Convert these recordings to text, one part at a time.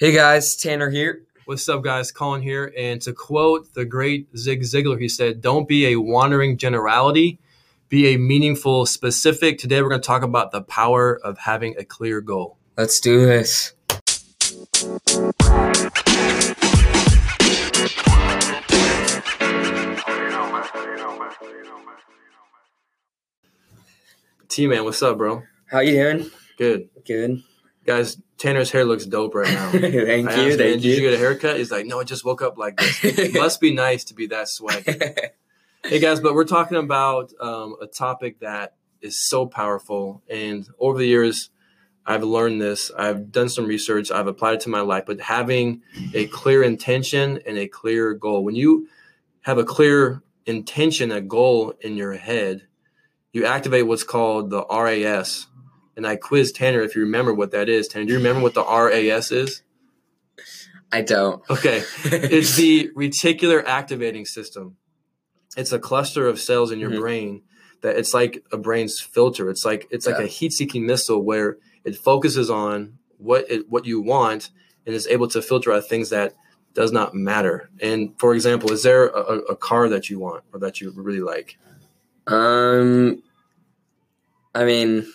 Hey guys, Tanner here. What's up, guys? Colin here. And to quote the great Zig Ziglar, he said, Don't be a wandering generality, be a meaningful specific. Today, we're going to talk about the power of having a clear goal. Let's do this. T Man, what's up, bro? How you doing? Good. Good. Guys, Tanner's hair looks dope right now. thank you. asked, Thank "Man, Did you you. get a haircut? He's like, No, I just woke up like this. It must be nice to be that swaggy. Hey guys, but we're talking about um, a topic that is so powerful, and over the years, I've learned this. I've done some research. I've applied it to my life. But having a clear intention and a clear goal, when you have a clear intention, a goal in your head, you activate what's called the RAS. And I quizzed Tanner if you remember what that is. Tanner, do you remember what the RAS is? I don't. Okay, it's the reticular activating system. It's a cluster of cells in your Mhm. brain that it's like a brain's filter. It's like it's like a heat-seeking missile where it focuses on what it, what you want and is able to filter out things that does not matter. And for example, is there a a car that you want or that you really like? Um, I mean,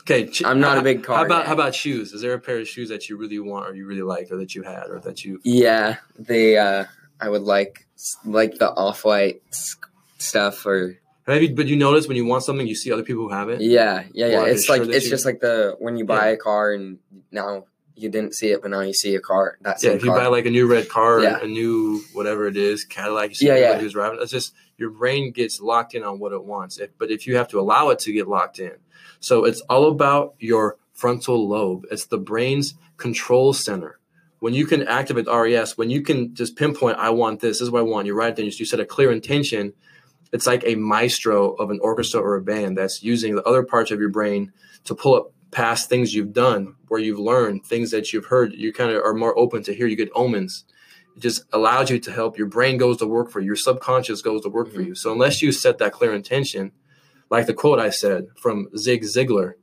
Okay, ch- I'm not a big How car about guy. how about shoes? Is there a pair of shoes that you really want or you really like or that you had or that you yeah, they. Uh, I would like like the off white stuff, or have you? But you notice when you want something, you see other people who have it. yeah, yeah, yeah. It's like it's you- just like the when you buy Yeah. a car and now you didn't see it, but now you see a car. That Yeah, if you car. buy like a new red car, Yeah. a new whatever it is, Cadillac, you see Yeah, yeah. who's driving. It's just your brain gets locked in on what it wants. If, but if you have to allow it to get locked in, so it's all about your frontal lobe. It's the brain's control center. When you can activate RAS, when you can just pinpoint, I want this, this is what I want. You write it down. You set a clear intention. It's like a maestro of an orchestra or a band that's using the other parts of your brain to pull up past things you've done, where you've learned things that you've heard. You kind of are more open to hear. You get omens. Just allows you to help. Your brain goes to work for you. Your subconscious goes to work for you. So unless you set that clear intention, like the quote I said from Zig Ziglar,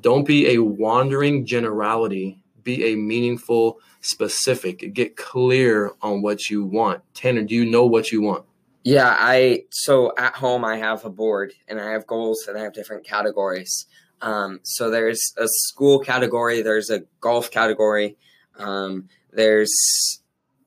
don't be a wandering generality. Be a meaningful specific. Get clear on what you want. Tanner, do you know what you want? Yeah, I so at home I have a board and I have goals and I have different categories. Um, so there's a school category, there's a golf category, um, there's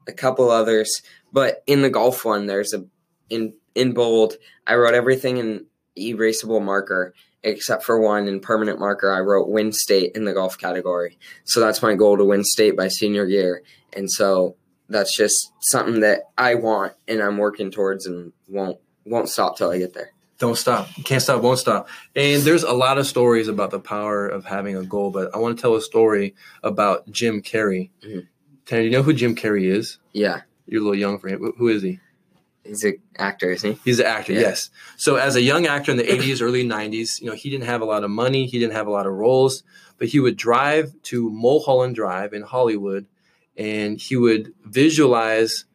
a couple others, but in the golf one there's a in in bold I wrote everything in erasable marker except for one in permanent marker. I wrote win state in the golf category. So that's my goal to win state by senior year. And so that's just something that I want and I'm working towards and won't won't stop till I get there. Don't stop. Can't stop, won't stop. And there's a lot of stories about the power of having a goal, but I want to tell a story about Jim Carrey. Mhm. Tanner, you know who Jim Carrey is? Yeah. You're a little young for him. Who- is he? He's an actor, isn't he? He's an actor, Yeah. yes. So as a young actor in the 80s, early 90s, you know, he didn't have a lot of money, he didn't have a lot of roles, but he would drive to Mulholland Drive in Hollywood and he would visualize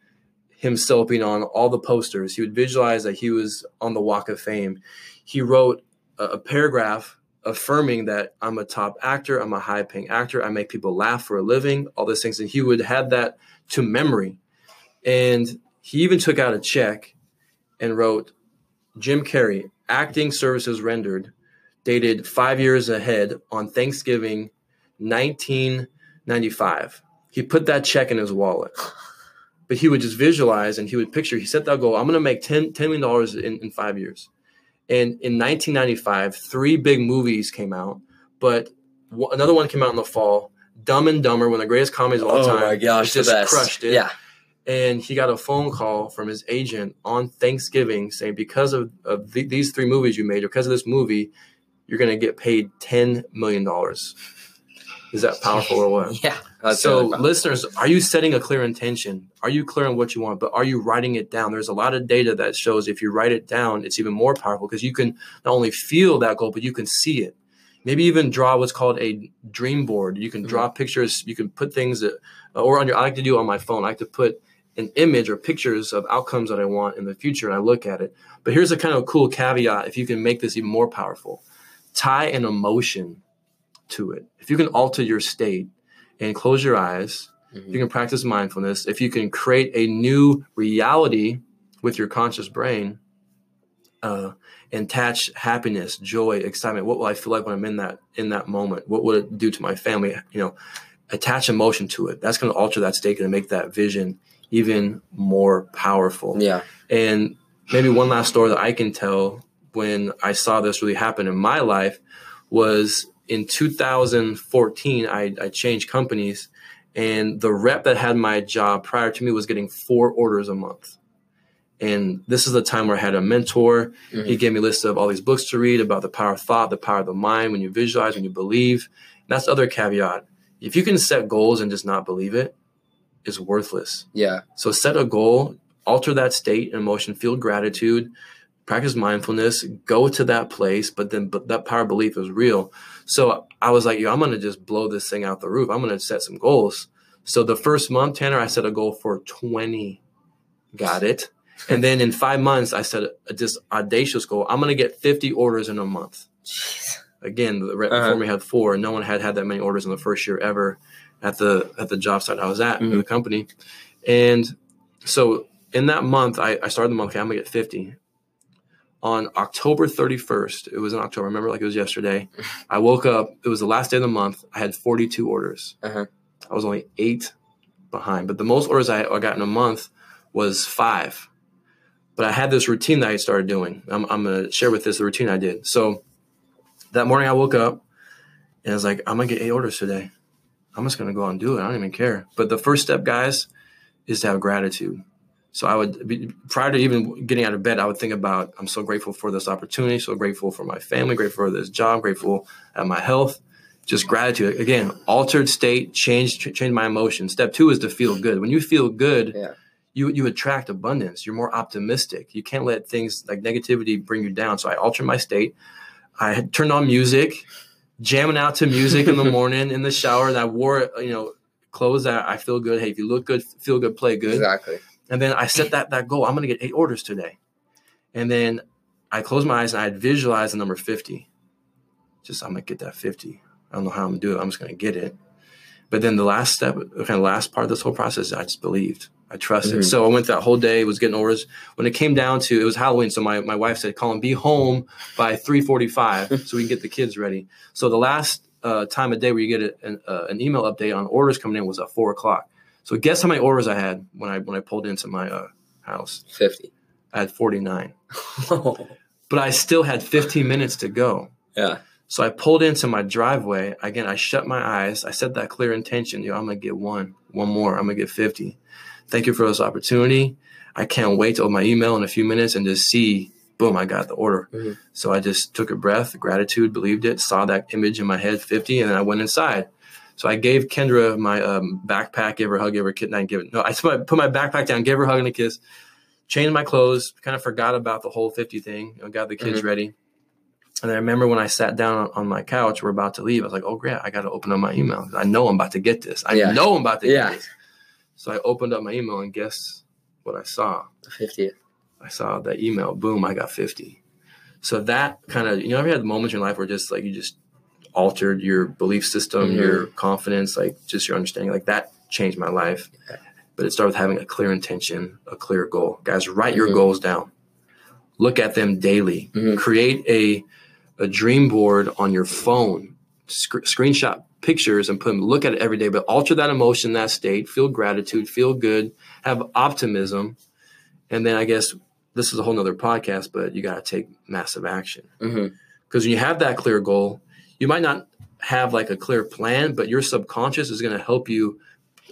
himself being on all the posters. He would visualize that he was on the Walk of Fame. He wrote a, a paragraph affirming that I'm a top actor, I'm a high paying actor, I make people laugh for a living, all those things. And he would have that to memory. And he even took out a check and wrote Jim Carrey, acting services rendered, dated five years ahead on Thanksgiving 1995. He put that check in his wallet. But he would just visualize and he would picture, he set that goal, I'm going to make 10, $10 million in, in five years. And in 1995, three big movies came out, but w- another one came out in the fall. Dumb and Dumber, one of the greatest comedies of all time. It just crushed it Yeah. and he got a phone call from his agent on Thanksgiving saying, because of, of th- these three movies you made, because of this movie, you're going to get paid $10 million. Is that powerful or what? Yeah. that's so, really listeners, are you setting a clear intention? Are you clear on what you want? But are you writing it down? There's a lot of data that shows if you write it down, it's even more powerful because you can not only feel that goal, but you can see it. Maybe even draw what's called a dream board. You can draw mm-hmm. pictures. You can put things that, or on your. I like to do on my phone. I like to put an image or pictures of outcomes that I want in the future, and I look at it. But here's a kind of cool caveat: if you can make this even more powerful, tie an emotion to it. If you can alter your state and close your eyes, Mhm. you can practice mindfulness. If you can create a new reality with your conscious brain, uh, and attach happiness, joy, excitement. What will I feel like when I'm in that in that moment? What would it do to my family? You know, attach emotion to it. That's going to alter that state and make that vision even more powerful. Yeah. And maybe one last story that I can tell when I saw this really happen in my life was in 2014, I, I changed companies, and the rep that had my job prior to me was getting four orders a month. And this is the time where I had a mentor. Mm-hmm. He gave me a list of all these books to read about the power of thought, the power of the mind, when you visualize, when you believe. And that's the other caveat. If you can set goals and just not believe it, it's worthless. Yeah. So set a goal, alter that state and emotion, feel gratitude, practice mindfulness, go to that place, but then but that power of belief is real. So I was like, yo, I'm gonna just blow this thing out the roof. I'm gonna set some goals. So the first month, Tanner, I set a goal for 20. Got it. And then in five months, I set a, a this audacious goal. I'm gonna get 50 orders in a month. Again, the rep Uh-huh. before me had four, and no one had had that many orders in the first year ever at the at the job site I was at in the company. And so in that month, I, I started the month. Okay, I'm gonna get 50. On October 31st, it was in October. I remember like it was yesterday. I woke up. It was the last day of the month. I had 42 orders. Uh-huh. I was only eight behind, but the most orders I, I got in a month was five. But I had this routine that I started doing. I'm, I'm gonna share with this the routine I did. So that morning I woke up and I was like, I'm gonna get eight orders today. I'm just gonna go out and do it. I don't even care. But the first step, guys, is to have gratitude. So I would be, prior to even getting out of bed, I would think about I'm so grateful for this opportunity, so grateful for my family, grateful for this job, grateful at my health. Just gratitude. Again, altered state, change change my emotions. Step two is to feel good. When you feel good, Yeah. you you attract abundance. You're more optimistic. You can't let things like negativity bring you down. So I altered my state. I had turned on music, jamming out to music in the morning in the shower. And I wore you know clothes that I feel good. Hey, if you look good, feel good, play good. Exactly. And then I set that that goal. I'm going to get eight orders today. And then I closed my eyes and I had visualized the number 50. Just I'm going to get that 50. I don't know how I'm going to do it. I'm just going to get it. But then the last step, the kind of last part of this whole process, I just believed. I trusted. Mhm. So I went that whole day, was getting orders. When it came down to it was Halloween, so my, my wife said, Colin, be home by 345 so we can get the kids ready. So the last uh, time of day where you get a, an, uh, an email update on orders coming in was at four o'clock. So guess how many orders I had when I when I pulled into my uh, house? 50. I had 49. But I still had 15 minutes to go. yeah. So I pulled into my driveway. Again, I shut my eyes. I set that clear intention. Yo, I'm gonna get one, one more. I'm gonna get 50. Thank you for this opportunity. I can't wait to open my email in a few minutes and just see, boom, I got the order. Mhm. So I just took a breath, gratitude, believed it, saw that image in my head, 50, and then I went inside. So I gave Kendra my um, backpack, gave her a hug, gave her a kid, and give it. No, I put my, put my backpack down, gave her a hug and a kiss, changed my clothes, kind of forgot about the whole 50 thing, you know, got the kids Mhm. ready. And I remember when I sat down on- on my couch, we're about to leave. I was like, oh, great, I got to open up my email. I know I'm about to get this. I Yeah. know I'm about to Yeah. get this. So I opened up my email and guess what I saw? The 50. I saw that email. Boom, I got 50. So that kind of, you know, ever had the moments in your life where just like you just altered your belief system, Mhm. your confidence, like just your understanding, like that changed my life. But it started with having a clear intention, a clear goal. Guys, write your Mhm. goals down. Look at them daily. Mhm. Create a a dream board on your phone. Sc- screenshot pictures and put them. Look at it every day, but alter that emotion, that state. Feel gratitude. Feel good. Have optimism, and then I guess this is a whole nother podcast. But you got to take massive action hmm because when you have that clear goal, you might not have like a clear plan, but your subconscious is going to help you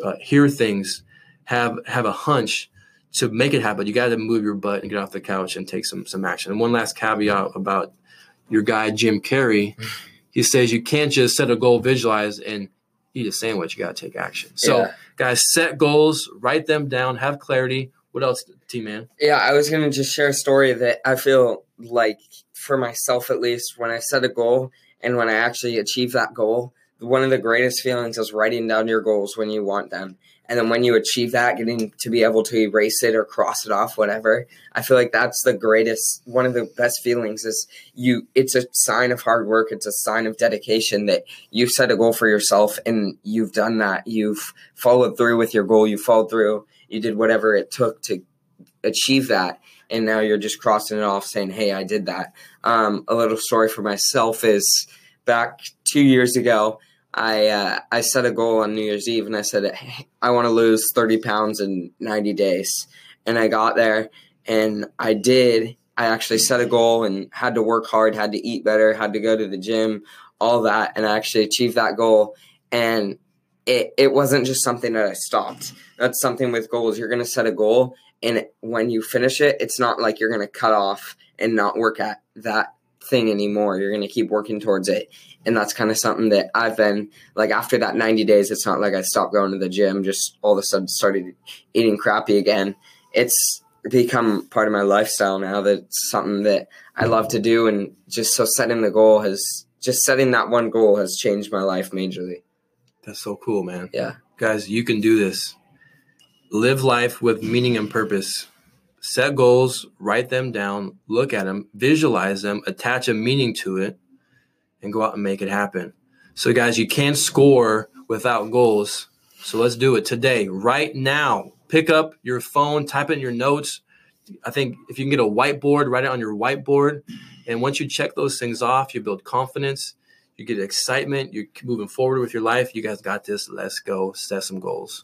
uh, hear things, have have a hunch to make it happen. You got to move your butt and get off the couch and take some some action. And one last caveat about your guy Jim Carrey, he says you can't just set a goal, visualize, and eat a sandwich, you got to take action. So, Yeah. guys, set goals, write them down, have clarity. What else, T man? Yeah, I was gonna just share a story that I feel like for myself at least, when I set a goal and when I actually achieve that goal, one of the greatest feelings is writing down your goals when you want them. And then when you achieve that, getting to be able to erase it or cross it off, whatever. I feel like that's the greatest one of the best feelings is you it's a sign of hard work, it's a sign of dedication that you've set a goal for yourself and you've done that. You've followed through with your goal, you followed through, you did whatever it took to achieve that and now you're just crossing it off saying hey i did that. Um, a little story for myself is back two years ago i uh, i set a goal on new year's eve and i said hey, i want to lose 30 pounds in 90 days. And i got there and i did. I actually set a goal and had to work hard had to eat better had to go to the gym all that and i actually achieved that goal. And it, it wasn't just something that i stopped. That's something with goals. You're going to set a goal and when you finish it it's not like you're going to cut off and not work at that thing anymore. You're going to keep working towards it. And that's kind of something that i've been like after that 90 days it's not like i stopped going to the gym just all of a sudden started eating crappy again. It's become part of my lifestyle now that it's something that i love to do and just so setting the goal has just setting that one goal has changed my life majorly. That's so cool, man. yeah. Guys, you can do this. Live life with meaning and purpose. Set goals, write them down, look at them, visualize them, attach a meaning to it, and go out and make it happen. So, guys, you can't score without goals. So, let's do it today, right now. Pick up your phone, type in your notes. I think if you can get a whiteboard, write it on your whiteboard. And once you check those things off, you build confidence, you get excitement, you're moving forward with your life. You guys got this. Let's go set some goals.